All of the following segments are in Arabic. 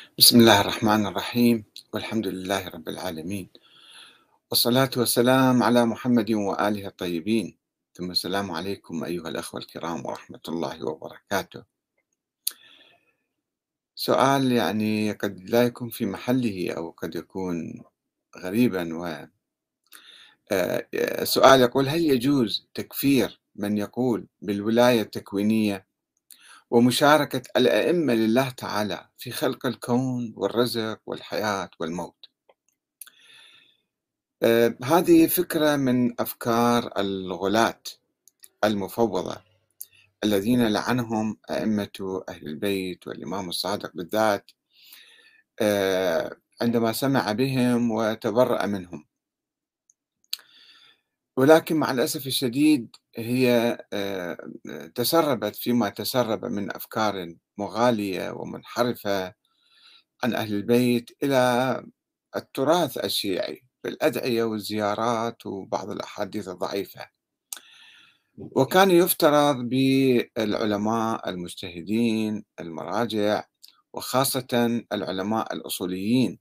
بسم الله الرحمن الرحيم والحمد لله رب العالمين. والصلاة والسلام على محمد وآله الطيبين. ثم السلام عليكم أيها الأخوة الكرام ورحمة الله وبركاته. سؤال يعني قد لا يكون في محله أو قد يكون غريبا و السؤال يقول هل يجوز تكفير من يقول بالولاية التكوينية ومشاركة الأئمة لله تعالى في خلق الكون والرزق والحياة والموت. آه، هذه فكرة من أفكار الغلاة المفوضة الذين لعنهم أئمة أهل البيت والإمام الصادق بالذات آه، عندما سمع بهم وتبرأ منهم. ولكن مع الأسف الشديد هي آه، تسربت فيما تسرب من أفكار مغالية ومنحرفة عن أهل البيت إلى التراث الشيعي بالأدعية والزيارات وبعض الأحاديث الضعيفة. وكان يفترض بالعلماء المجتهدين المراجع وخاصة العلماء الأصوليين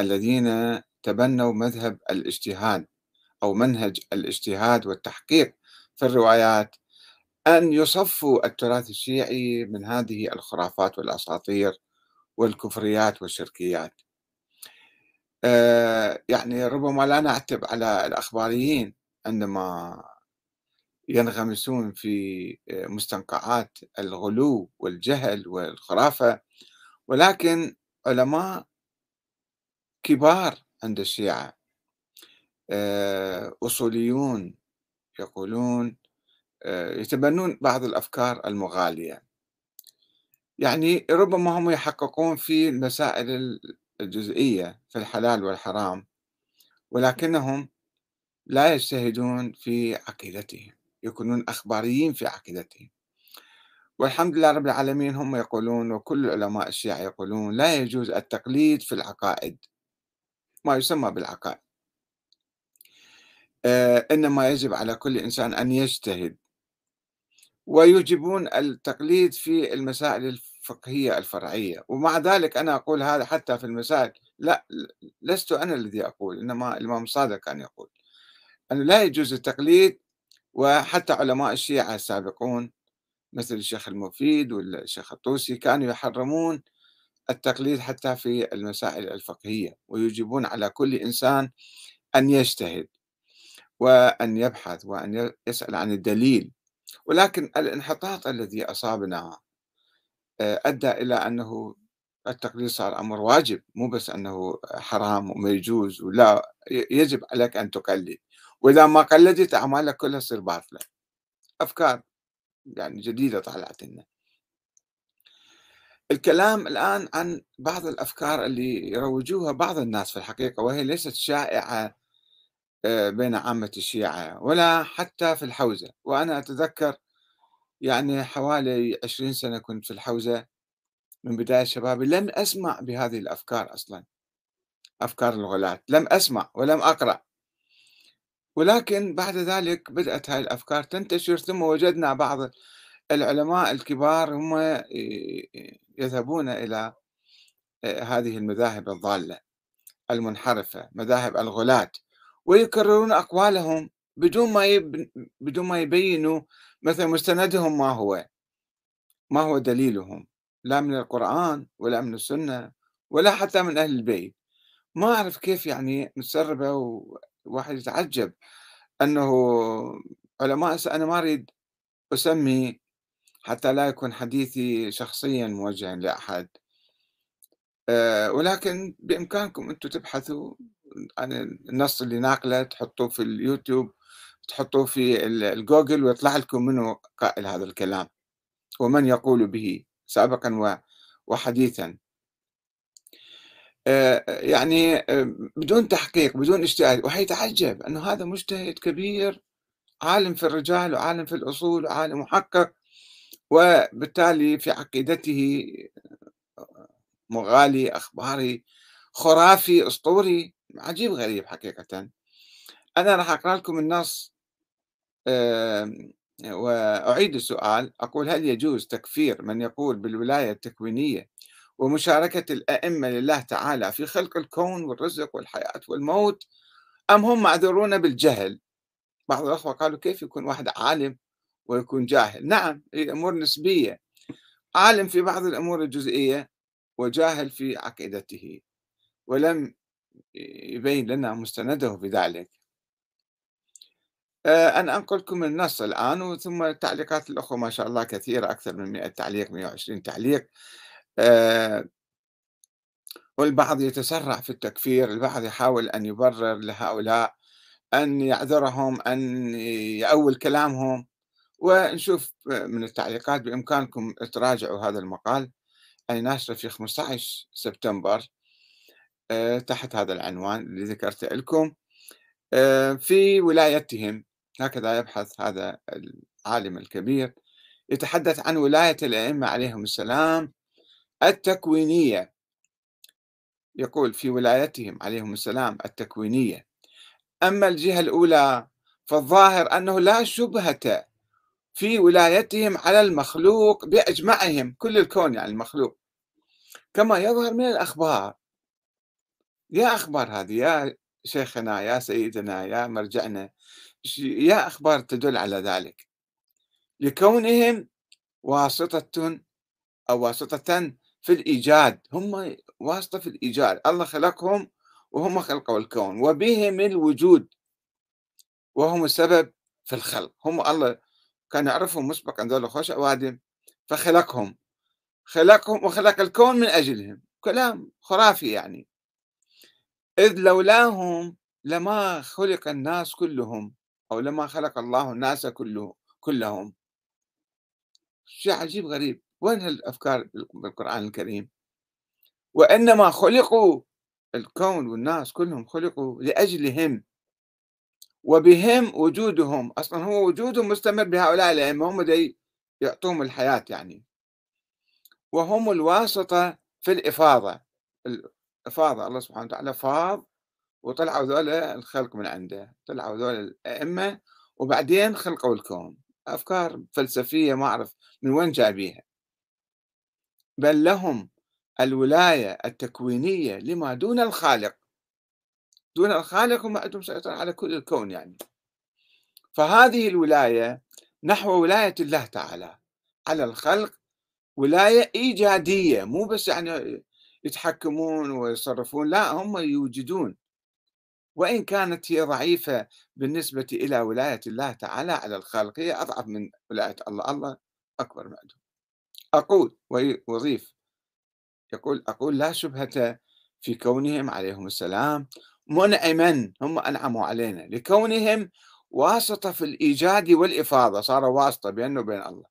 الذين تبنوا مذهب الاجتهاد أو منهج الاجتهاد والتحقيق. في الروايات أن يصفوا التراث الشيعي من هذه الخرافات والأساطير والكفريات والشركيات. آه، يعني ربما لا نعتب على الأخباريين عندما ينغمسون في مستنقعات الغلو والجهل والخرافة ولكن علماء كبار عند الشيعة آه، أصوليون يقولون آه، يتبنون بعض الأفكار المغالية. يعني ربما هم يحققون في المسائل الجزئية في الحلال والحرام ولكنهم لا يجتهدون في عقيدتهم يكونون أخباريين في عقيدتهم. والحمد لله رب العالمين هم يقولون وكل علماء الشيعة يقولون لا يجوز التقليد في العقائد ما يسمى بالعقائد. إنما يجب على كل إنسان أن يجتهد. ويجبون التقليد في المسائل الفقهية الفرعية. ومع ذلك أنا أقول هذا حتى في المسائل لا لست أنا الذي أقول إنما الإمام الصادق كان يقول. أنه لا يجوز التقليد وحتى علماء الشيعة السابقون مثل الشيخ المفيد والشيخ الطوسي كانوا يحرمون التقليد حتى في المسائل الفقهية. ويجبون على كل إنسان أن يجتهد. وأن يبحث وأن يسأل عن الدليل. ولكن الانحطاط الذي أصابنا آه، أدى إلى أنه التقليد صار أمر واجب. مو بس أنه حرام وما يجوز ولا يجب عليك أن تقلد. وإذا ما قلدت أعمالك كلها تصير باطلة. أفكار يعني جديدة طلعت لنا. الكلام الآن عن بعض الأفكار اللي يروجوها بعض الناس في الحقيقة وهي ليست شائعة بين عامة الشيعة ولا حتى في الحوزة. وأنا أتذكر يعني حوالي عشرين سنة كنت في الحوزة من بداية شبابي. لم أسمع بهذه الأفكار أصلا أفكار الغلاة. لم أسمع ولم أقرأ. ولكن بعد ذلك بدأت هذه الأفكار تنتشر ثم وجدنا بعض العلماء الكبار هم يذهبون إلى آه، هذه المذاهب الضالة المنحرفة مذاهب الغلاة. ويكررون أقوالهم بدون ما يب... بدون ما يبينوا مثلا مستندهم ما هو. ما هو دليلهم لا من القرآن ولا من السنة ولا حتى من أهل البيت. ما أعرف كيف يعني متسربة وواحد يتعجب أنه علماء أنا ما أريد أسمي حتى لا يكون حديثي شخصيا موجها لأحد. أه ولكن بإمكانكم أنتم تبحثوا عن النص اللي ناقله تحطوه في اليوتيوب تحطوه في الجوجل ويطلع لكم منه قائل هذا الكلام. ومن يقول به سابقا وحديثا. آه، يعني آه، بدون تحقيق بدون اجتهاد. وحيتعجب أنه هذا مجتهد كبير عالم في الرجال وعالم في الأصول وعالم محقق وبالتالي في عقيدته مغالي أخباري خرافي أسطوري. عجيب غريب حقيقة. أنا راح أقرأ لكم النص وأعيد السؤال. أقول هل يجوز تكفير من يقول بالولاية التكوينية ومشاركة الأئمة لله تعالى في خلق الكون والرزق والحياة والموت أم هم معذورون بالجهل؟ بعض الأخوة قالوا كيف يكون واحد عالم ويكون جاهل؟ نعم هي أمور نسبية. عالم في بعض الأمور الجزئية وجاهل في عقيدته. ولم يبين لنا مستنده بذلك. آه، أنا أنقلكم النص الآن ثم تعليقات الأخوة ما شاء الله كثيرة أكثر من 100 تعليق 120 تعليق. آه، والبعض يتسرع في التكفير البعض يحاول أن يبرر لهؤلاء أن يعذرهم أن يأول كلامهم. ونشوف من التعليقات بإمكانكم تراجعوا هذا المقال. أي ناشرة في 15 سبتمبر. آه، تحت هذا العنوان اللي ذكرت لكم. في ولايتهم هكذا يبحث هذا العالم الكبير يتحدث عن ولاية الأئمة عليهم السلام التكوينية. يقول في ولايتهم عليهم السلام التكوينية. أما الجهة الأولى فالظاهر أنه لا شبهة في ولايتهم على المخلوق بأجمعهم كل الكون يعني المخلوق. كما يظهر من الأخبار يا أخبار هذه يا شيخنا يا سيدنا يا مرجعنا يا أخبار تدل على ذلك. لكونهم واسطة أو واسطة في الإيجاد هم واسطة في الإيجاد. الله خلقهم وهم خلقوا الكون وبهم الوجود وهم السبب في الخلق. هم الله كان يعرفهم مسبقا ذول خوش أوادم فخلقهم. خلقهم وخلق الكون من أجلهم. كلام خرافي يعني. إذ لولاهم لما خلق الناس كلهم أو لما خلق الله الناس كله كلهم. شيء عجيب غريب. وين الأفكار بالقرآن الكريم؟ وإنما خلقوا الكون والناس كلهم خلقوا لأجلهم وبهم وجودهم. أصلا هو وجودهم مستمر بهؤلاء الأئمة هم دي يعطوهم الحياة يعني. وهم الواسطة في الإفاضة الإفاضة الله سبحانه وتعالى فاض وطلعوا ذول الخلق من عنده طلعوا ذول الأئمة وبعدين خلقوا الكون. أفكار فلسفية ما أعرف من وين جايبيها بل لهم الولاية التكوينية لما دون الخالق. دون الخالق هم عندهم سيطرة على كل الكون يعني. فهذه الولاية نحو ولاية الله تعالى. على الخلق ولاية إيجادية مو بس يعني يتحكمون ويصرفون لا هم يوجدون. وإن كانت هي ضعيفة بالنسبة إلى ولاية الله تعالى على الخلق هي أضعف من ولاية الله. الله أكبر عندهم أقول ويضيف يقول أقول لا شبهة في كونهم عليهم السلام. منعما هم أنعموا علينا. لكونهم واسطة في الإيجاد والإفاضة. صاروا واسطة بينه وبين الله.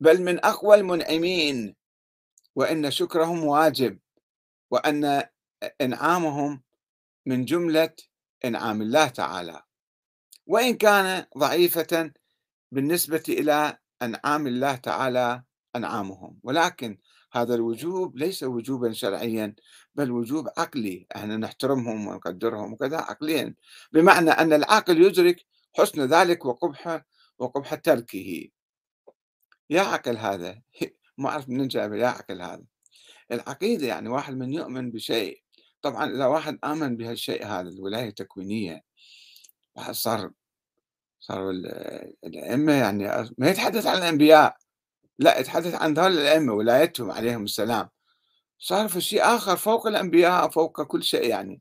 بل من أقوى المنعمين. وأن شكرهم واجب وأن إنعامهم من جملة إنعام الله تعالى. وإن كان ضعيفة بالنسبة إلى أنعام الله تعالى أنعامهم. ولكن هذا الوجوب ليس وجوبا شرعيا بل وجوب عقلي. إحنا نحترمهم ونقدرهم وكذا عقليا. بمعنى أن العاقل يدرك حسن ذلك وقبح وقبح تركه. يا عقل هذا ما أعرف من جاب يا عقل هذا العقيدة يعني واحد من يؤمن بشيء طبعا إذا واحد آمن بهالشيء هذا الولاية التكوينية صار صار الأئمة يعني ما يتحدث عن الأنبياء لا يتحدث عن ذول الأئمة ولايتهم عليهم السلام. صار في شيء آخر فوق الأنبياء فوق كل شيء يعني.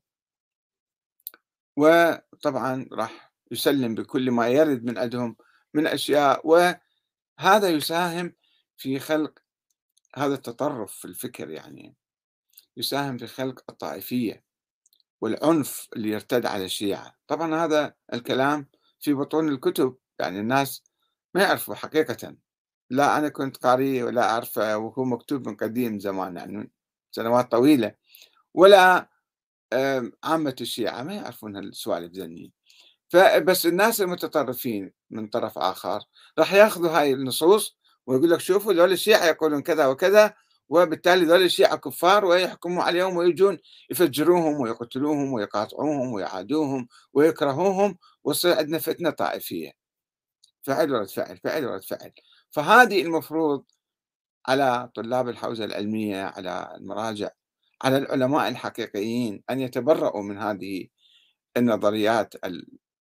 وطبعا راح يسلم بكل ما يرد من عندهم من أشياء وهذا يساهم في خلق هذا التطرف في الفكر يعني يساهم في خلق الطائفية والعنف اللي يرتد على الشيعة. طبعا هذا الكلام في بطون الكتب يعني الناس ما يعرفوا حقيقة. لا أنا كنت قاريه ولا أعرفه وهو مكتوب من قديم زمان يعني سنوات طويلة. ولا عامة الشيعة ما يعرفون هالسوالف ذني فبس الناس المتطرفين من طرف آخر راح ياخذوا هاي النصوص ويقول لك شوفوا دول الشيعة يقولون كذا وكذا وبالتالي ذول الشيعة كفار ويحكموا عليهم ويجون يفجروهم ويقتلوهم ويقاطعوهم ويعادوهم ويكرهوهم ويصير عندنا فتنة طائفية. فعل ورد فعل فعل ورد فعل. فهذه المفروض على طلاب الحوزة العلمية على المراجع على العلماء الحقيقيين أن يتبرؤوا من هذه النظريات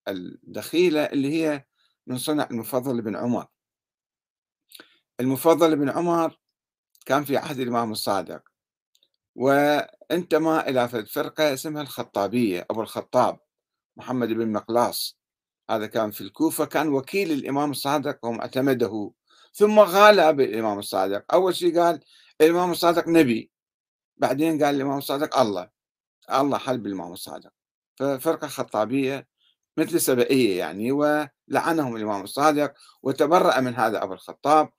الدخيلة اللي هي من صنع المفضل بن عمر. المفضل بن عمر كان في عهد الإمام الصادق وانتمى إلى فرقة اسمها الخطابية أبو الخطاب محمد بن مقلاص هذا كان في الكوفة كان وكيل الإمام الصادق ومعتمده ثم غالى بالإمام الصادق أول شيء قال الإمام الصادق نبي بعدين قال الإمام الصادق الله الله حل بالإمام الصادق. ففرقة خطابية مثل سبئية يعني ولعنهم الإمام الصادق وتبرأ من هذا أبو الخطاب.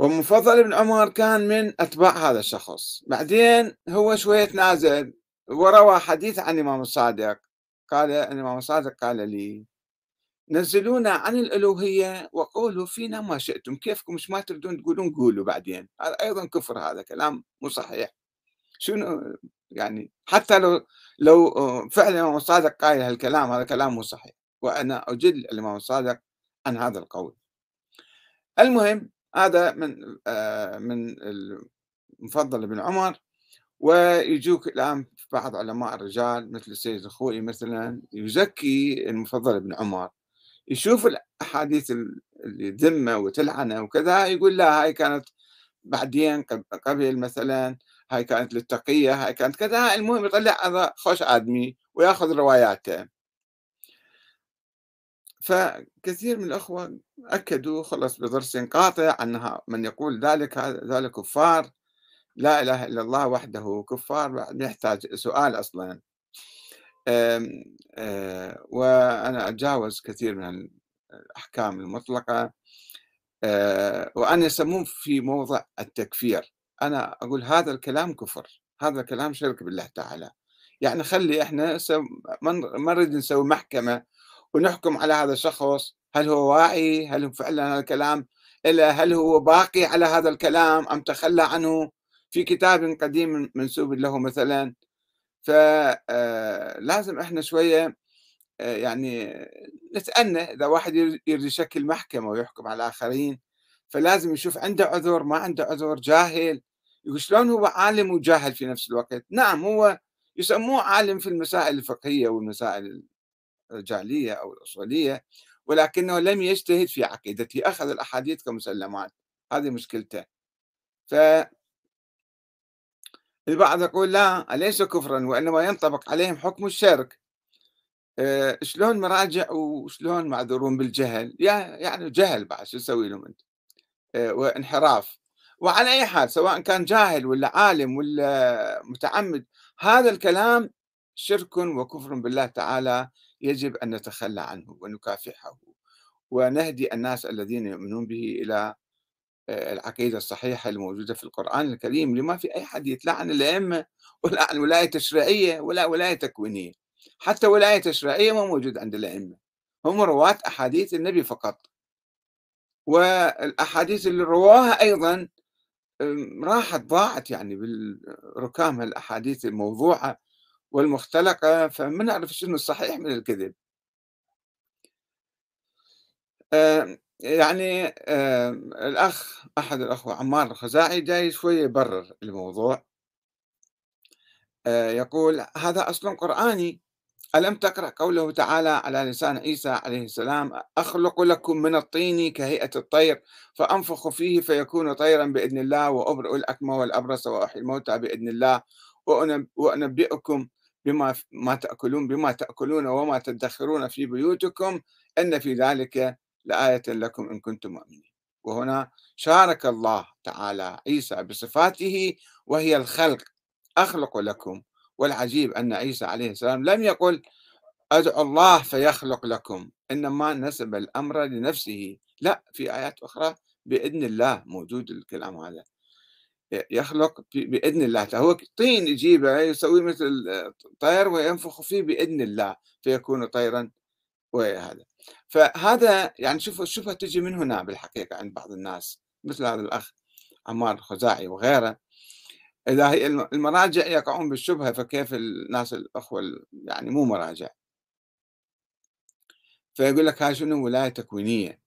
ومفضل بن عمر كان من أتباع هذا الشخص. بعدين هو شوية تنازل وروى حديث عن الإمام الصادق. قال الإمام الصادق قال لي نزلونا عن الألوهية وقولوا فينا ما شئتم. كيفكم؟ مش ما تردون تقولون قولوا بعدين. هذا أيضا كفر هذا كلام مو صحيح. شنو؟ يعني حتى لو لو فعلا الإمام الصادق قايل هالكلام هذا كلام مو صحيح. وأنا أجل الإمام الصادق عن هذا القول. المهم هذا من آه، من المفضل بن عمر ويجوك الآن بعض علماء الرجال مثل السيد الخوئي مثلا يزكي المفضل بن عمر يشوف الأحاديث اللي ذمة وتلعنة وكذا يقول لا هاي كانت بعدين قبل مثلا هاي كانت للتقية هاي كانت كذا المهم يطلع هذا خوش آدمي ويأخذ رواياته. فكثير من الأخوة أكدوا خلص بدرس قاطع أنها من يقول ذلك ذلك كفار لا إله إلا الله وحده كفار يحتاج سؤال أصلا. آه، وأنا أتجاوز كثير من الأحكام المطلقة. آه، وأنا يسمون في موضع التكفير. أنا أقول هذا الكلام كفر هذا الكلام شرك بالله تعالى. يعني خلي إحنا ما نريد نسوي محكمة ونحكم على هذا الشخص هل هو واعي؟ هل فعلا هذا الكلام؟ إلا هل هو باقي على هذا الكلام أم تخلى عنه؟ في كتاب قديم منسوب له مثلا. فلازم آه، إحنا شوية آه، يعني نتأنى إذا واحد يريد يشكل محكمة ويحكم على الآخرين. فلازم يشوف عنده عذر ما عنده عذر جاهل. يقول شلون هو عالم وجاهل في نفس الوقت؟ نعم هو يسموه عالم في المسائل الفقهية والمسائل الرجالية أو الأصولية ولكنه لم يجتهد في عقيدته أخذ الأحاديث كمسلمات. هذه مشكلته. ف البعض يقول لا أليس كفرا؟ وإنما ينطبق عليهم حكم الشرك. آه، شلون مراجع وشلون معذورون بالجهل؟ يعني جهل بعد شو تسوي لهم أنت؟ آه، وانحراف. وعلى أي حال سواء كان جاهل ولا عالم ولا متعمد هذا الكلام شرك وكفر بالله تعالى يجب أن نتخلى عنه ونكافحه ونهدي الناس الذين يؤمنون به إلى آه، العقيدة الصحيحة الموجودة في القرآن الكريم لما في أي حد يتلعن الأئمة ولا عن ولاية تشريعية ولا ولاية تكوينية حتى ولاية تشريعية ما موجود عند الأئمة هم رواة أحاديث النبي فقط. والأحاديث اللي رواها أيضا راحت ضاعت يعني بالركام الأحاديث الموضوعة. والمختلقة فما نعرف شنو الصحيح من الكذب. يعني الأخ أحد الأخوة عمار الخزاعي جاي شوية يبرر الموضوع. آه، يقول هذا أصل قرآني. ألم تقرأ قوله تعالى على لسان عيسى عليه السلام أخلق لكم من الطين كهيئة الطير فأنفخ فيه فيكون طيرا بإذن الله وأبرئ الأكمى والأبرص وأحيي الموتى بإذن الله وأنبئكم بما ما تأكلون بما تأكلون وما تدخرون في بيوتكم إن في ذلك لآية لكم إن كنتم مؤمنين. وهنا شارك الله تعالى عيسى بصفاته وهي الخلق أخلق لكم والعجيب أن عيسى عليه السلام لم يقل أدعو الله فيخلق لكم إنما نسب الأمر لنفسه. لا في آيات أخرى بإذن الله موجود الكلام هذا. يخلق بإذن الله هو طين يجيبه يسوي مثل طير وينفخ فيه بإذن الله فيكون طيرا وهذا. فهذا يعني شوف الشبهة تجي من هنا بالحقيقة عند بعض الناس مثل هذا الأخ عمار الخزاعي وغيره. إذا هي المراجع يقعون بالشبهة فكيف الناس الأخوة يعني مو مراجع. فيقول لك هاي شنو؟ ولاية تكوينية.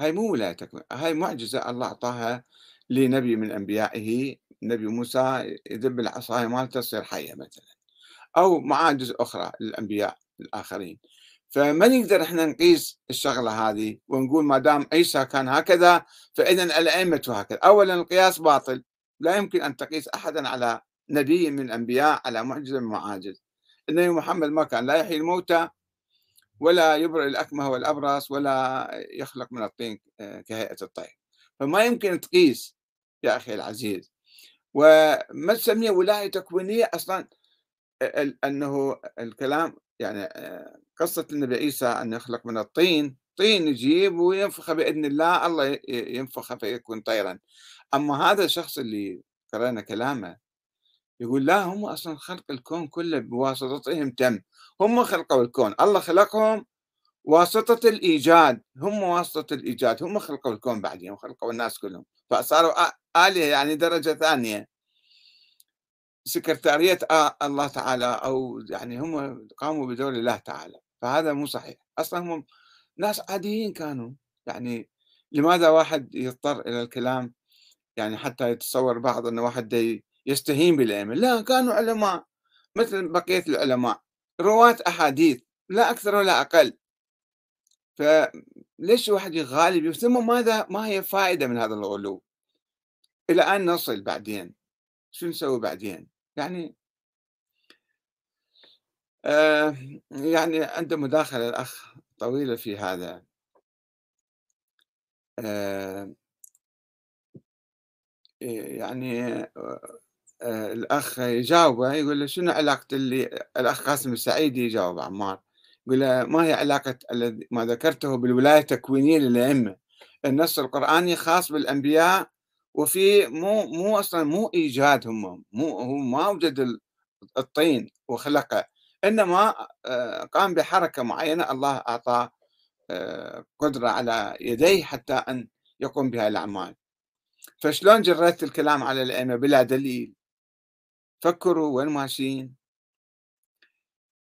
هاي مو ولاية تكوين هاي معجزة الله أعطاها لنبي من أنبيائه نبي موسى يذب العصاية مالته تصير حية مثلا أو معاجز أخرى للأنبياء الآخرين. فما نقدر إحنا نقيس الشغلة هذه ونقول ما دام عيسى كان هكذا فإذا الأئمة هكذا. أولا القياس باطل. لا يمكن أن تقيس أحدا على نبي من الأنبياء على معجزة من معاجز. النبي محمد ما كان لا يحيي الموتى ولا يبرئ الأكمه والأبرص ولا يخلق من الطين كهيئة الطير. فما يمكن تقيس يا أخي العزيز. وما تسميه ولاية تكوينية أصلا أنه الكلام يعني قصة النبي عيسى أن يخلق من الطين طين يجيب وينفخ بإذن الله الله ينفخ فيكون طيرا. أما هذا الشخص اللي قرأنا كلامه يقول لا هم أصلا خلق الكون كله بواسطتهم تم. هم خلقوا الكون الله خلقهم واسطة الإيجاد هم واسطة الإيجاد هم خلقوا الكون بعدين وخلقوا الناس كلهم. فصاروا آلهة يعني درجة ثانية. سكرتارية الله تعالى أو يعني هم قاموا بدور الله تعالى. فهذا مو صحيح. أصلا هم ناس عاديين كانوا. يعني لماذا واحد يضطر إلى الكلام؟ يعني حتى يتصور بعض أن واحد يستهين بالأئمة لا كانوا علماء مثل بقية العلماء. رواة أحاديث لا أكثر ولا أقل. فليش واحد يغالب ثم ماذا ما هي فائدة من هذا الغلو؟ إلى أن نصل بعدين. شو نسوي بعدين؟ يعني آه يعني عنده مداخلة الأخ طويلة في هذا. آه يعني آه الأخ يجاوبه يقول له شنو علاقة اللي الأخ قاسم السعيدي؟ يجاوب عمار. له ما هي علاقة ما ذكرته بالولاية التكوينية للأئمة؟ النص القرآني خاص بالأنبياء وفي مو مو أصلا مو إيجاد هم مو هو ما وجد الطين وخلقه إنما آه، قام بحركة معينة الله اعطى آه، قدرة على يديه حتى أن يقوم بها الأعمال. فشلون جردت الكلام على الأئمة؟ بلا دليل. فكروا وين ماشيين؟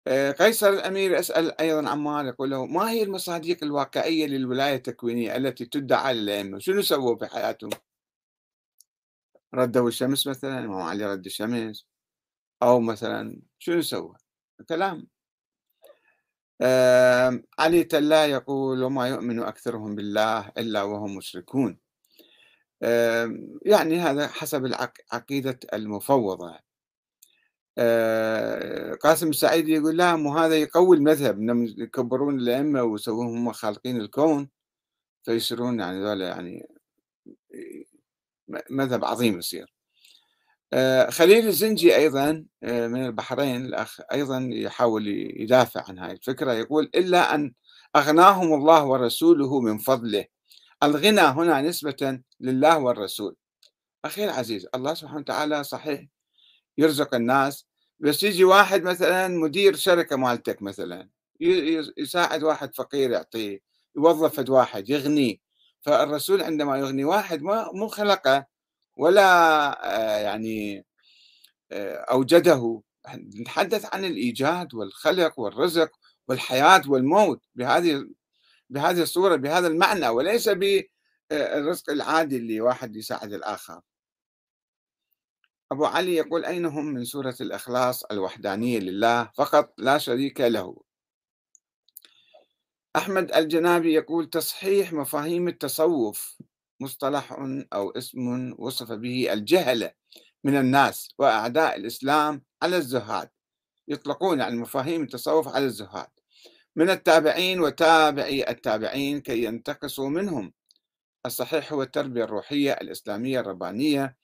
قيصر الأمير يسأل أيضا عمار يقول له ما هي المصادق الواقعية للولايه التكوينية التي تدعى للائمه شنو سووا في حياتهم؟ ردوا الشمس مثلا الإمام علي رد الشمس؟ أو مثلا شنو سوى كلام. آه علي تلا يقول وما يؤمن أكثرهم بالله إلا وهم مشركون. آه يعني هذا حسب العقيدة المفوضة. آه قاسم السعيدي يقول لا مو هذا يقوي المذهب إنهم يكبرون الأئمة ويسوون هم خالقين الكون فيصيرون يعني ذولا يعني مذهب عظيم يصير. آه، خليل الزنجي أيضا آه، من البحرين الأخ أيضا يحاول يدافع عن هذه الفكرة يقول إلا أن أغناهم الله ورسوله من فضله الغنى هنا نسبة لله والرسول. أخي العزيز الله سبحانه وتعالى صحيح يرزق الناس بس يجي واحد مثلا مدير شركة مالتك مثلا يساعد واحد فقير يعطيه يوظف واحد يغنيه فالرسول عندما يغني واحد ما مو خلقه ولا آه، يعني آه، أوجده. نتحدث عن الإيجاد والخلق والرزق والحياة والموت بهذه بهذه الصورة بهذا المعنى وليس بالرزق العادي اللي واحد يساعد الآخر. أبو علي يقول أين هم من سورة الإخلاص الوحدانية لله؟ فقط لا شريك له. أحمد الجنابي يقول تصحيح مفاهيم التصوف مصطلح أو اسم وصف به الجهلة من الناس وأعداء الإسلام على الزهاد. يطلقون يعني مفاهيم التصوف على الزهاد. من التابعين وتابعي التابعين كي ينتقصوا منهم. الصحيح هو التربية الروحية الإسلامية الربانية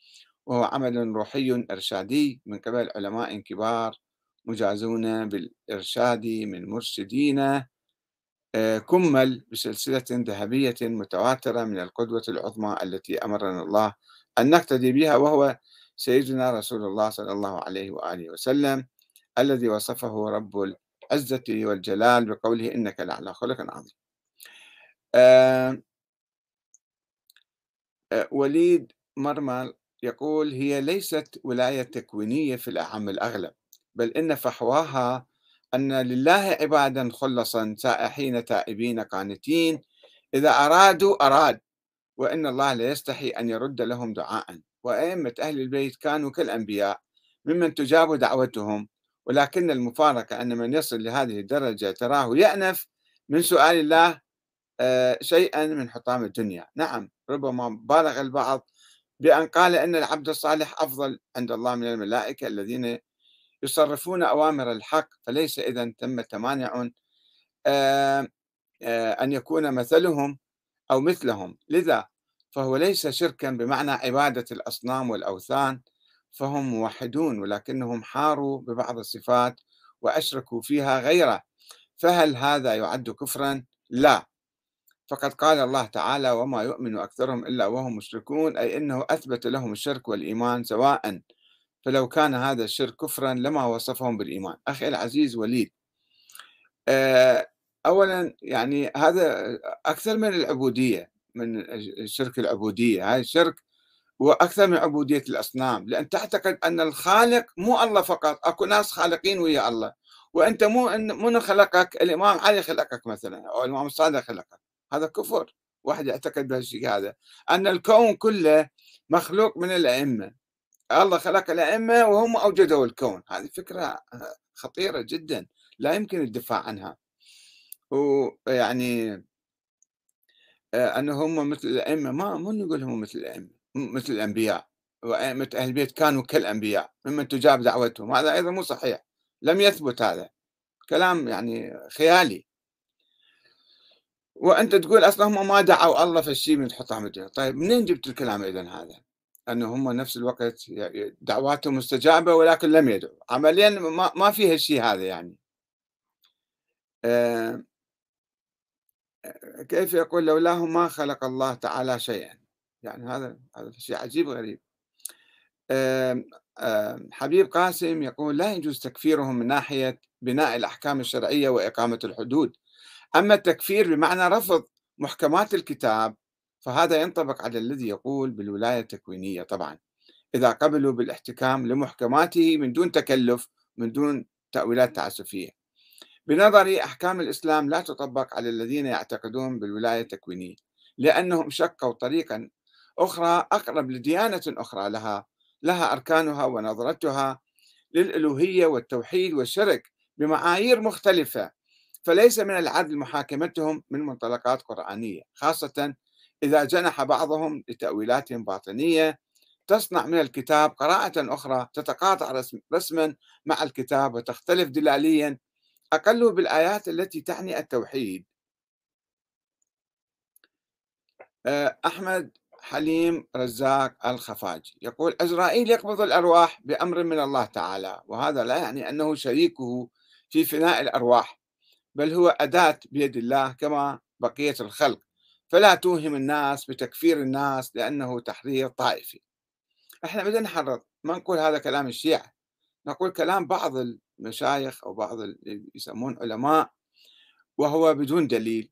وهو عمل روحي إرشادي من قبل علماء كبار مجازون بالإرشاد من مرشدين آه، كمل بسلسلة ذهبية متواترة من القدوة العظمى التي أمرنا الله أن نقتدي بها وهو سيدنا رسول الله صلى الله عليه وآله وسلم الذي وصفه رب العزة والجلال بقوله إنك لعلى خلق عظيم. آه، آه، وليد مرمل يقول هي ليست ولاية تكوينية في الأعم الأغلب بل إن فحواها أن لله عبادا خلصا سائحين تائبين قانتين إذا أرادوا أراد وإن الله لا يستحي أن يرد لهم دعاء. وأئمة أهل البيت كانوا كالأنبياء ممن تجاب دعوتهم ولكن المفارقة أن من يصل لهذه الدرجة تراه يأنف من سؤال الله آه، شيئا من حطام الدنيا. نعم ربما بالغ البعض بأن قال أن العبد الصالح أفضل عند الله من الملائكة الذين يصرفون أوامر الحق فليس إذا ثمة مانع آه، آه، أن يكون مثلهم أو مثلهم. لذا فهو ليس شركا بمعنى عبادة الأصنام والأوثان فهم موحدون ولكنهم حاروا ببعض الصفات وأشركوا فيها غيره. فهل هذا يعد كفرا؟ لا. فقد قال الله تعالى وما يؤمن أكثرهم إلا وهم مشركون أي أنه أثبت لهم الشرك والإيمان سواء. فلو كان هذا الشرك كفرا لما وصفهم بالإيمان. أخي العزيز وليد آه، أولا يعني هذا أكثر من العبودية من الشرك العبودية. هاي الشرك وأكثر من عبودية الأصنام. لأن تعتقد أن الخالق مو الله فقط أكو ناس خالقين ويا الله. وأنت مو من خلقك الإمام علي خلقك مثلا أو الإمام الصادق خلقك. هذا كفر واحد يعتقد بهالشيء هذا. أن الكون كله مخلوق من الأئمة. الله خلق الأئمة وهم أوجدوا الكون. هذه فكرة خطيرة جدا. لا يمكن الدفاع عنها. ويعني آه، انه هم مثل الأئمة. ما مو نقول هم مثل الأئمة مثل الأنبياء. وأئمة أهل البيت كانوا كالأنبياء ممن تجاب دعوتهم. هذا أيضا مو صحيح. لم يثبت هذا. كلام يعني خيالي. وأنت تقول أصلا هم ما دعوا الله في الشيء من حطام الدين طيب منين جبت الكلام إذا هذا؟ أنه هم نفس الوقت دعواتهم مستجابة ولكن لم يدعوا. عمليا ما, ما الشيء هذا يعني. آه كيف يقول لولاهم ما خلق الله تعالى شيئا؟ يعني هذا هذا شيء عجيب غريب حبيب قاسم يقول لا يجوز تكفيرهم من ناحية بناء الأحكام الشرعية وإقامة الحدود. أما التكفير بمعنى رفض محكمات الكتاب فهذا ينطبق على الذي يقول بالولاية التكوينية طبعا. إذا قبلوا بالاحتكام لمحكماته من دون تكلف من دون تأويلات تعسفية. بنظري أحكام الإسلام لا تطبق على الذين يعتقدون بالولاية التكوينية لأنهم شقوا طريقا أخرى أقرب لديانة أخرى لها لها أركانها ونظرتها للألوهية والتوحيد والشرك بمعايير مختلفة. فليس من العدل محاكمتهم من منطلقات قرآنية خاصة إذا جنح بعضهم لتأويلات باطنية. تصنع من الكتاب قراءة أخرى تتقاطع رسما مع الكتاب وتختلف دلاليا. أقل بالآيات التي تعني التوحيد. أه، أحمد حليم رزاق الخفاجي يقول عزرائيل يقبض الأرواح بأمر من الله تعالى وهذا لا يعني أنه شريكه في فناء الأرواح. بل هو أداة بيد الله كما بقية الخلق فلا توهم الناس بتكفير الناس لأنه تحرير طائفي. إحنا بدنا نحرر ما نقول هذا كلام الشيعة نقول كلام بعض المشايخ أو بعض اللي يسمون علماء وهو بدون دليل.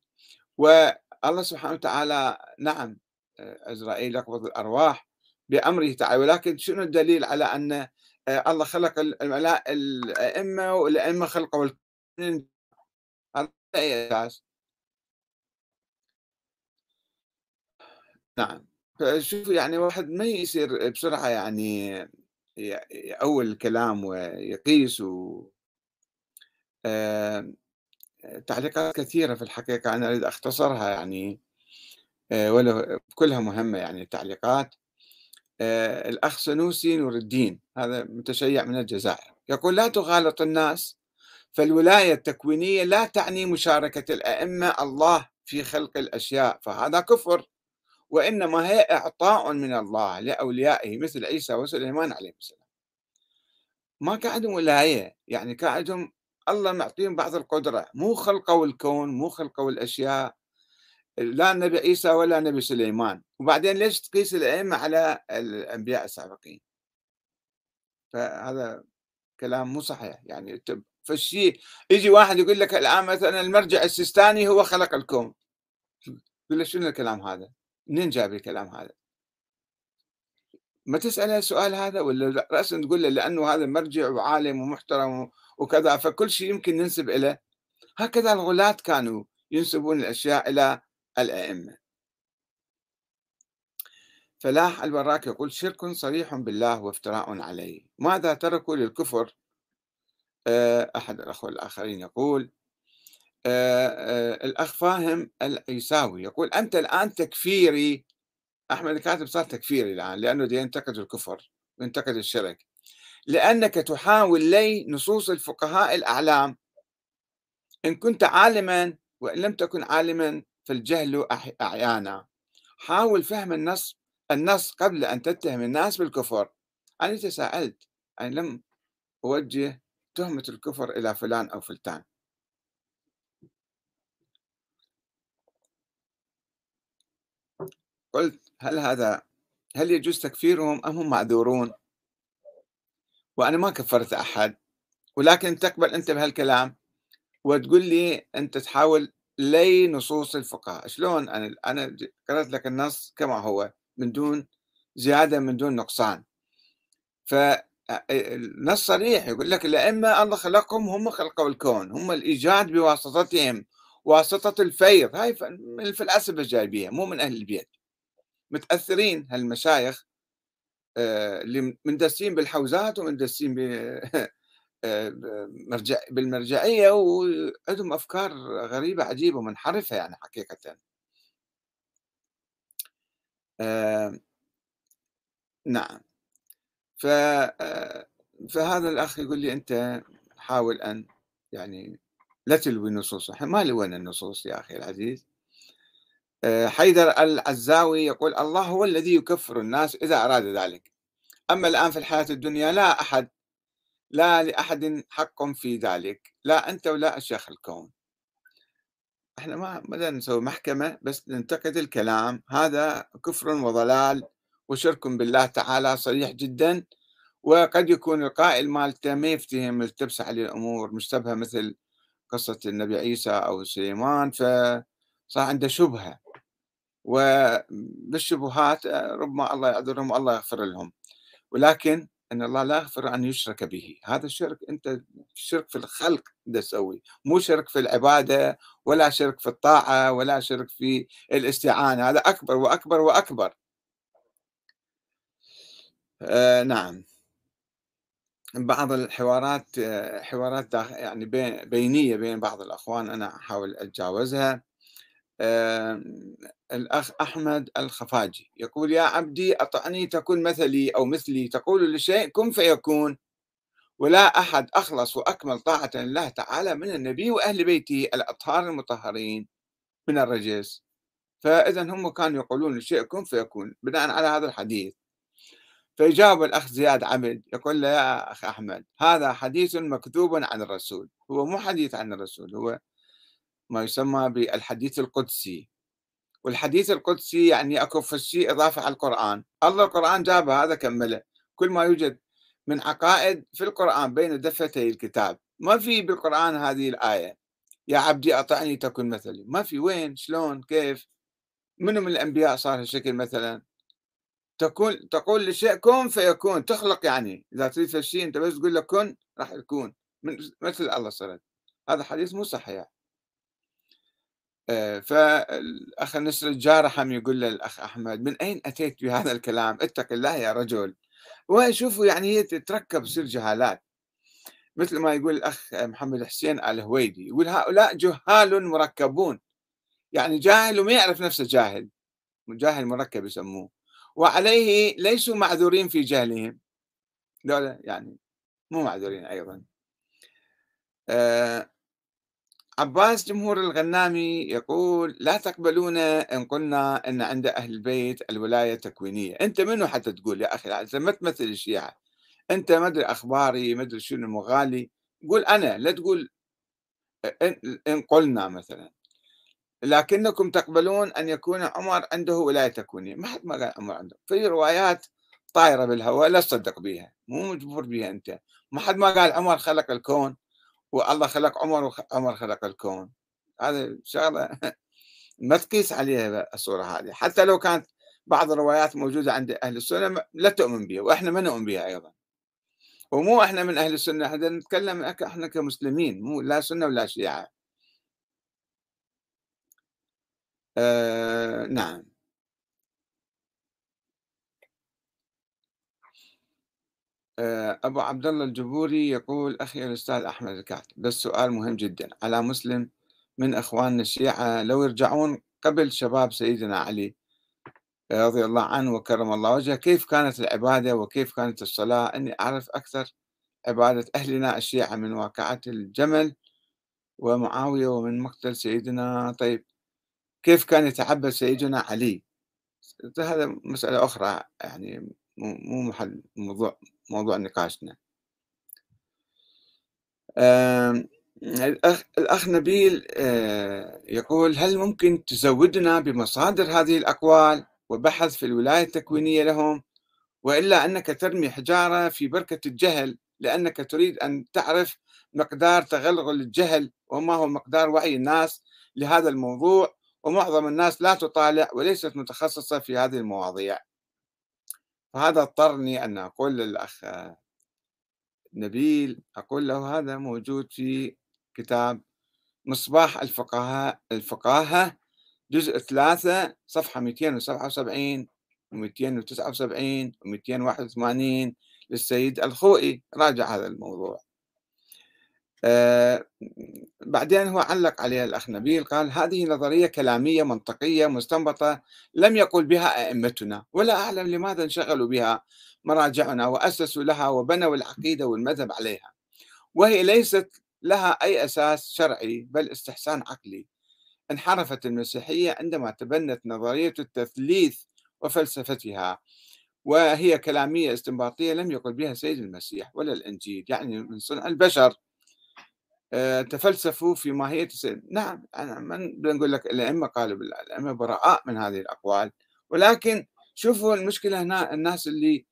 والله سبحانه وتعالى نعم عزرائيل يقبض الأرواح بأمره تعالى ولكن شنو الدليل على أن آه، الله خلق الأئمة والأئمة خلقوا أي أساس نعم. فشوف يعني واحد ما يصير بسرعة يعني يأول الكلام ويقيس و آه، تعليقات كثيرة في الحقيقة أنا أريد أختصرها يعني آه، ولا كلها مهمة يعني التعليقات. آه، الأخ سنوسي نور الدين هذا متشيع من الجزائر يقول لا تغالط الناس فالولاية التكوينية لا تعني مشاركة الأئمة الله في خلق الأشياء فهذا كفر. وإنما هي إعطاء من الله لأوليائه مثل عيسى وسليمان عليه السلام. ما كعدهم ولاية يعني كعدهم الله معطيهم بعض القدرة مو خلقوا الكون مو خلقوا الأشياء. لا النبي عيسى ولا النبي سليمان. وبعدين ليش تقيس الأئمة على الأنبياء السابقين؟ فهذا كلام مو صحيح يعني فالشيء يجي واحد يقول لك الآن مثلا المرجع السيستاني هو خلق الكون. يقول له شنو الكلام هذا؟ منين جاب الكلام هذا؟ ما تسأله السؤال هذا ولا رأسا تقول له لأنه هذا مرجع وعالم ومحترم وكذا فكل شيء يمكن ننسب إليه هكذا الغلاة كانوا ينسبون الأشياء إلى الأئمة. فلاح البراك يقول شرك صريح بالله وافتراء عليه. ماذا تركوا للكفر؟ أحد الأخوة الآخرين يقول آه، آه، الأخ فاهم العيساوي يقول أنت الآن تكفيري. أحمد الكاتب صار تكفيري الآن لأنه ينتقد الكفر وينتقد الشرك. لأنك تحاول لي نصوص الفقهاء الأعلام. إن كنت عالما وإن لم تكن عالما فالجهل أعيانا. حاول فهم النص النص قبل أن تتهم الناس بالكفر. أنا تساءلت أنا لم أوجه تهمة الكفر إلى فلان أو فلتان. قلت هل هذا هل يجوز تكفيرهم أم هم معذورون؟ وأنا ما كفرت أحد ولكن تقبل أنت بهالكلام وتقول لي أنت تحاول لي نصوص الفقهاء. شلون؟ أنا أنا قرأت لك النص كما هو من دون زيادة من دون نقصان. فالنص صريح يقول لك الأئمة الله خلقهم هم خلقوا الكون هم الإيجاد بواسطتهم واسطة الفيض هاي من الفلاسفة جايبيها مو من أهل البيت. متأثرين هالمشايخ آه، اللي مندسين بالحوزات ومندسين آه، بالمرجعية وعندهم أفكار غريبة عجيبة ومنحرفة يعني حقيقة. آه، نعم. ف فهذا الأخ يقول لي أنت حاول أن يعني لا تلوي النصوص إحنا ما لوينا النصوص يا أخي العزيز. حيدر العزاوي يقول الله هو الذي يكفر الناس إذا أراد ذلك. أما الآن في الحياة الدنيا لا أحد لا لأحد حق في ذلك لا أنت ولا أشياخ الكون. إحنا ما بدنا نسوي محكمة بس ننتقد الكلام هذا كفر وضلال وشرك بالله تعالى صريح جدا وقد يكون القائل مالته ما يفتهم ملتبسة عليه الأمور مشتبهة مثل قصة النبي عيسى أو سليمان فصار عنده شبهة. وبالشبهات ربما الله يعذرهم والله يغفر لهم. ولكن إن الله لا يغفر أن يشرك به. هذا الشرك أنت شرك في الخلق تسوي. مو شرك في العبادة ولا شرك في الطاعة ولا شرك في الاستعانة. هذا أكبر وأكبر وأكبر. آه نعم. بعض الحوارات حوارات يعني بينية بين بعض الأخوان أنا أحاول أتجاوزها. الأخ أحمد الخفاجي يقول يا عبدي أطعني تكن مثلي أو مثلي تقول لشيء كن فيكون. ولا أحد أخلص وأكمل طاعة لله تعالى من النبي وأهل بيته الأطهار المطهرين من الرجس. فإذا هم كانوا يقولون لشيء كن فيكون بناء على هذا الحديث. فيجاوب الأخ زياد عبد يقول له يا أخ أحمد هذا حديث مكذوب عن الرسول. هو مو حديث عن الرسول هو ما يسمى بالحديث القدسي. والحديث القدسي يعني أكو شيء إضافة على القرآن. الله القرآن جابه هذا كمله. كل ما يوجد من عقائد في القرآن بين دفتي الكتاب. ما في بالقرآن هذه الآية. يا عبدي أطعني تكن مثلي. ما في. وين؟ شلون؟ كيف؟ منو من الأنبياء صار هالشكل مثلا؟ تكون تقول لشيء كن فيكون. تخلق يعني. إذا تريد شيء أنت بس تقول له كن راح يكون. مثل الله صارت هذا حديث مو صحيح. آه، فالأخ نسر الجارحم يقول للأخ أحمد من أين أتيت بهذا الكلام؟ اتق الله يا رجل. وشوفوا يعني هي تتركب تصير جهالات. مثل ما يقول الأخ محمد حسين الهويدي يقول هؤلاء جهال مركبون. يعني جاهل وما يعرف نفسه جاهل. جاهل مركب يسموه. وعليه ليسوا معذورين في جهلهم. دولة يعني مو معذورين أيضا. أه عباس جمهور الغنامي يقول لا تقبلون إن قلنا أن عند أهل البيت الولاية تكوينية. أنت منو حتى تقول يا أخي؟ أنت ما تمثل الشيعة. أنت ما أدري أخباري ما أدري شنو مغالي. قول أنا لا تقول إن قلنا مثلا. لكنكم تقبلون أن يكون عمر عنده ولاية تكوينية ما حد ما قال عمر عنده. في روايات طايرة بالهواء لا تصدق بها مو مجبور بها أنت. ما حد ما قال عمر خلق الكون والله خلق عمر وعمر خلق الكون. هذا شغلة ما تقيس عليها الصورة هذه. حتى لو كانت بعض الروايات موجودة عند أهل السنة لا تؤمن بها وإحنا ما نؤمن بها أيضا. ومو إحنا من أهل السنة. إحنا نتكلم إحنا كمسلمين مو لا سنة ولا شيعة. آه نعم. آه أبو عبد الله الجبوري يقول أخي الأستاذ أحمد الكاتب بس سؤال مهم جدا. على مسلم من إخواننا الشيعة لو يرجعون قبل شباب سيدنا علي رضي الله عنه وكرم الله وجهه كيف كانت العبادة وكيف كانت الصلاة؟ أني أعرف أكثر عبادة أهلنا الشيعة من واقعة الجمل ومعاوية ومن مقتل سيدنا. طيب كيف كان يتعبد سيدنا علي؟ هذا مسألة أخرى يعني مو محل موضوع موضوع نقاشنا. الأخ, الأخ نبيل آه، يقول هل ممكن تزودنا بمصادر هذه الأقوال وبحث في الولاية التكوينية لهم؟ وإلا أنك ترمي حجارة في بركة الجهل لأنك تريد أن تعرف مقدار تغلغل الجهل وما هو مقدار وعي الناس لهذا الموضوع؟ ومعظم الناس لا تطالع وليست متخصصة في هذه المواضيع. فهذا اضطرني أن أقول للأخ نبيل أقول له هذا موجود في كتاب مصباح الفقهاء الفقاهة جزء ثلاثة صفحة 277 و279 و281 للسيد الخوئي. راجع هذا الموضوع. آه بعدين هو علق عليها الأخ نبيل قال هذه نظرية كلامية منطقية مستنبطة لم يقل بها أئمتنا ولا أعلم لماذا انشغلوا بها مراجعنا وأسسوا لها وبنوا العقيدة والمذهب عليها. وهي ليست لها أي أساس شرعي بل استحسان عقلي. انحرفت المسيحية عندما تبنت نظرية التثليث وفلسفتها وهي كلامية استنباطية لم يقل بها سيد المسيح ولا الإنجيل يعني من صنع البشر. تفلسفوا في ماهية السيد نعم أنا من بنقول لك الأئمة قالوا بالله الأئمة براء من هذه الأقوال ولكن شوفوا المشكلة هنا الناس اللي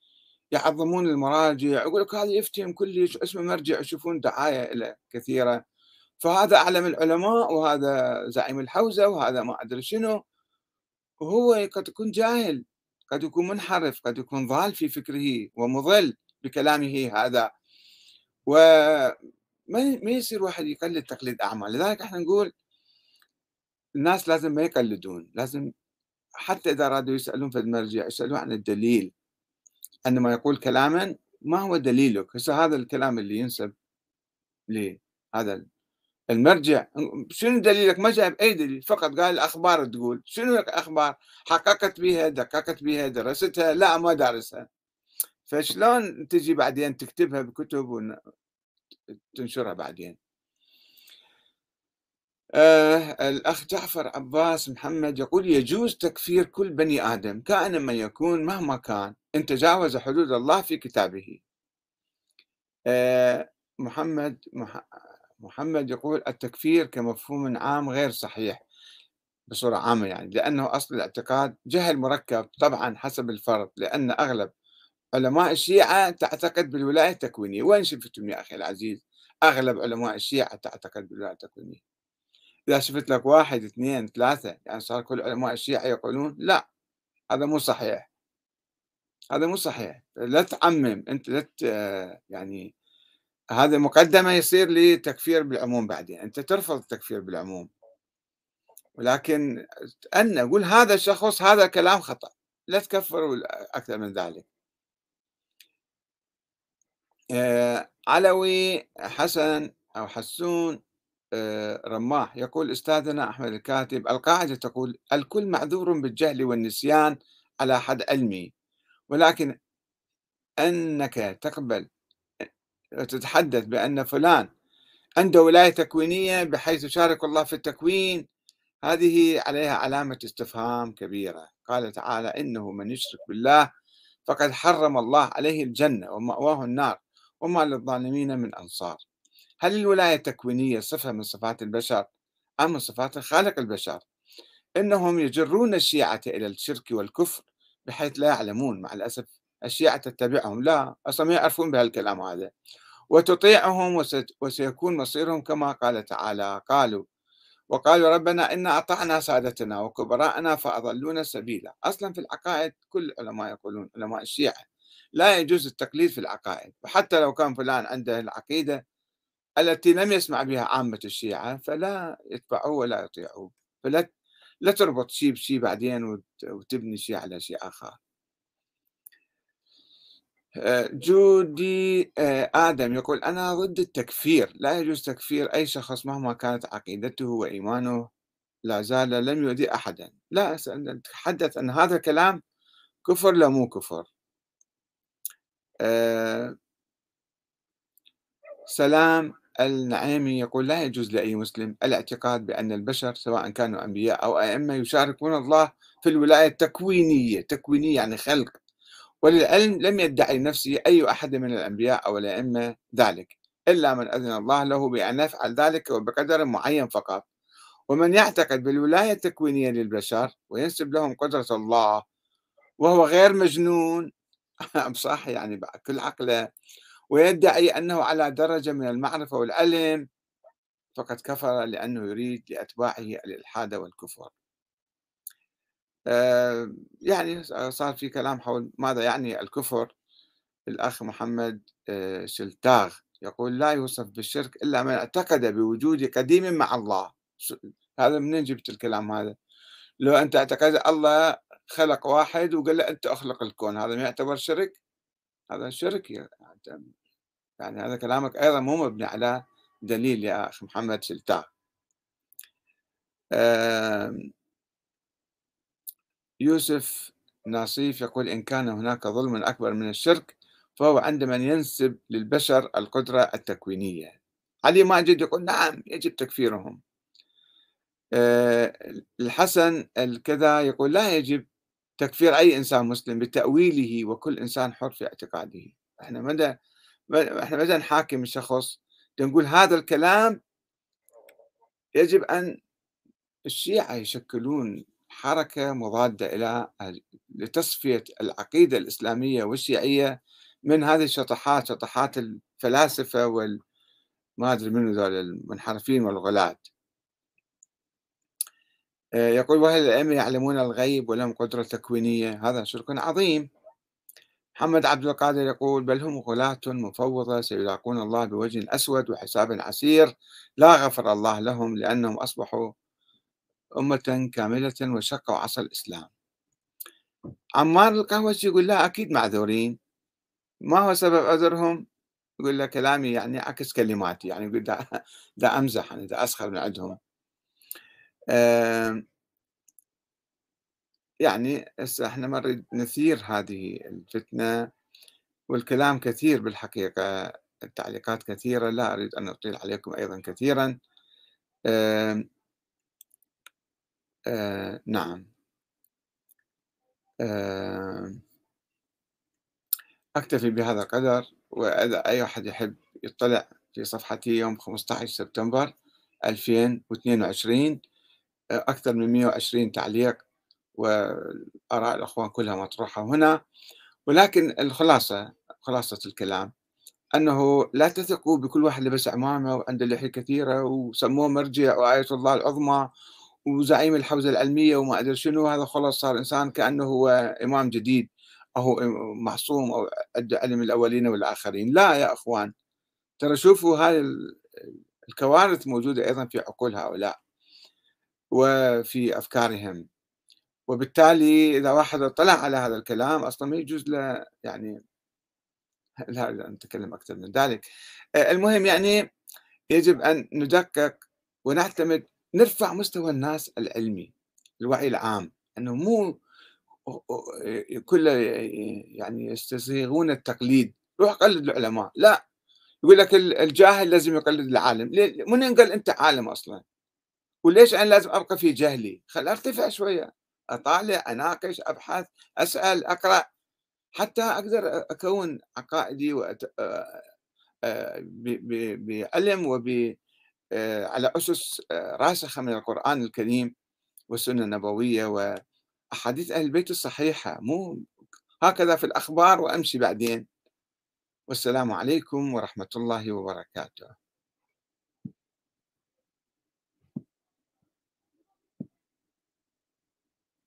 يعظمون المراجع يقول لك هذا يفتهم كلش اسمه مرجع يشوفون دعاية له كثيرة. فهذا أعلم العلماء وهذا زعيم الحوزة وهذا ما أدري شنو. وهو قد يكون جاهل قد يكون منحرف قد يكون ضال في فكره ومضل بكلامه هذا. وما ما يصير واحد يقلد تقليد أعمى. لذلك إحنا نقول الناس لازم ما يقلدون لازم حتى إذا أرادوا يسألون في المرجع يسألون عن الدليل. عندما يقول كلاما ما هو دليلك؟ هسه هذا الكلام اللي ينسب لهذا المرجع. شنو دليلك؟ ما جايب أي دليل فقط قال الأخبار تقول. شنو الأخبار؟ حققت بها دققت بها درستها؟ لا ما دارسها. فشلون تجي بعدين تكتبها بكتب وتنشرها بعدين. آه الأخ جعفر عباس محمد يقول يجوز تكفير كل بني آدم كائنا من يكون مهما كان. إن تجاوز حدود الله في كتابه. آه محمد مح... محمد يقول التكفير كمفهوم عام غير صحيح بصورة عامة يعني لأنه أصل الاعتقاد جهل مركب طبعا حسب الفرض لأن أغلب علماء الشيعة تعتقد بالولاية التكوينية. وين شفتم يا أخي العزيز؟ أغلب علماء الشيعة تعتقد بالولاية التكوينية. إذا شفت لك واحد اثنين ثلاثة يعني صار كل علماء الشيعة يقولون لا هذا مو صحيح. هذا مو صحيح. لا تعمم أنت لا يعني هذا مقدمة يصير لتكفير بالعموم بعدين. أنت ترفض التكفير بالعموم. ولكن أن أقول هذا الشخص هذا كلام خطأ. لا تكفر أكثر من ذلك. علوي حسن أو حسون آه، رماح يقول أستاذنا أحمد الكاتب القاعدة تقول الكل معذور بالجهل والنسيان على حد علمي ولكن أنك تقبل تتحدث بأن فلان عنده ولاية تكوينية بحيث يشارك الله في التكوين هذه عليها علامة استفهام كبيرة. قال تعالى إنه من يشرك بالله فقد حرم الله عليه الجنة ومأواه النار. وما للظالمين من أنصار. هل الولاية التكوينية صفة من صفات البشر أم من صفات خالق البشر؟ إنهم يجرون الشيعة إلى الشرك والكفر بحيث لا يعلمون. مع الأسف الشيعة تتبعهم. لا أصلا ما يعرفون بهالكلام هذا. وتطيعهم وسيكون مصيرهم كما قال تعالى قالوا وقالوا ربنا إنا أطعنا سادتنا وكبراءنا فأضلونا سبيلا. أصلا في العقائد كل العلماء يقولون علماء الشيعة لا يجوز التقليد في العقائد وحتى لو كان فلان عنده العقيدة التي لم يسمع بها عامة الشيعة فلا يتبعوه ولا يطيعوه. فلا لا تربط شيء بشيء بعدين وتبني شيء على شيء آخر. آه، جودي آه، آدم يقول أنا ضد التكفير لا يجوز تكفير أي شخص مهما كانت عقيدته وإيمانه لا زال لم يؤذي أحدا. لا نتحدث أن هذا الكلام كفر لا مو كفر. سلام النعيمي يقول لا يجوز لأي مسلم الاعتقاد بأن البشر سواء كانوا أنبياء أو أئمة يشاركون الله في الولاية التكوينية. تكوينية يعني خلق. وللعلم لم يدعي نفسه أي أحد من الأنبياء أو الأئمة ذلك إلا من أذن الله له بأن يفعل ذلك وبقدر معين فقط. ومن يعتقد بالولاية التكوينية للبشر وينسب لهم قدرة الله وهو غير مجنون صح يعني كل عقله ويدعي أنه على درجة من المعرفة والعلم فقد كفر لأنه يريد لأتباعه الإلحاد والكفر. آه، يعني صار في كلام حول ماذا يعني الكفر. الأخ محمد آه، شلتاغ يقول لا يوصف بالشرك إلا من اعتقد بوجود قديم مع الله. هذا منين جبت الكلام هذا؟ لو أنت اعتقد الله خلق واحد وقال له أنت أخلق الكون هذا ما يعتبر شرك؟ هذا شرك يعني هذا كلامك أيضا مو مبني على دليل يا أخ محمد شلتاغ يوسف ناصيف يقول إن كان هناك ظلم أكبر من الشرك فهو عندما ينسب للبشر القدرة التكوينية. علي ماجد يقول نعم يجب تكفيرهم. آه، الحسن الكذا يقول لا يجب. تكفير أي إنسان مسلم بتأويله وكل إنسان حر في اعتقاده. إحنا مدى إحنا مدى نحاكم الشخص نقول هذا الكلام يجب أن الشيعة يشكلون حركة مضادة إلى لتصفية العقيدة الإسلامية والشيعية من هذه الشطحات شطحات الفلاسفة وال ما أدري منو ذول المنحرفين والغلاة. آه، يقول وهل الأئمة يعلمون الغيب ولهم قدرة تكوينية؟ هذا شرك عظيم. محمد عبد القادر يقول بل هم غلاة مفوضة سيلاقون الله بوجه أسود وحساب عسير. لا غفر الله لهم لأنهم أصبحوا أمة كاملة وشقوا عصا الإسلام. عمار القهوجي يقول لا أكيد معذورين. ما هو سبب عذرهم؟ يقول له كلامي يعني عكس كلماتي يعني يقول دا, دا أمزح يعني دا أسخر من عندهم. يعني هسه إحنا ما نريد نثير هذه الفتنة والكلام كثير بالحقيقة التعليقات كثيرة لا أريد أن أطيل عليكم أيضا كثيرا. آه نعم. آه أكتفي بهذا القدر وإذا أي أحد يحب يطلع في صفحتي يوم 15 سبتمبر 2022 آه، أكثر من 120 تعليق وآراء الأخوان كلها مطروحة هنا. ولكن الخلاصة خلاصة الكلام أنه لا تثقوا بكل واحد لبس عمامة وعنده لحية كثيرة وسموه مرجع وآية الله العظمى وزعيم الحوزة العلمية وما أدري شنو. هذا خلاص صار إنسان كأنه هو إمام جديد أو معصوم أو علم الأولين والآخرين. لا يا أخوان ترى شوفوا هاي الكوارث موجودة أيضا في عقول هؤلاء. وفي أفكارهم. وبالتالي إذا واحد اطلع على هذا الكلام أصلا ما يجوز له يعني لا نتكلم أكثر من ذلك. المهم يعني يجب أن ندقق ونعتمد نرفع مستوى الناس العلمي الوعي العام. إنه مو كل يعني يستسيغون التقليد. روح قلد العلماء. لا. يقول لك الجاهل لازم يقلد العالم. من قال أنت عالم أصلا؟ وليش أنا لازم أبقى في جهلي؟ خل أرتفع شوية أطالع أناقش أبحث أسأل أقرأ. حتى أقدر أكون عقائدي وأت... بعلم وب آه، على أسس آه، راسخة من القرآن الكريم والسنة النبوية وأحاديث أهل البيت الصحيحة. مو هكذا في الأخبار وأمشي بعدين. والسلام عليكم ورحمة الله وبركاته.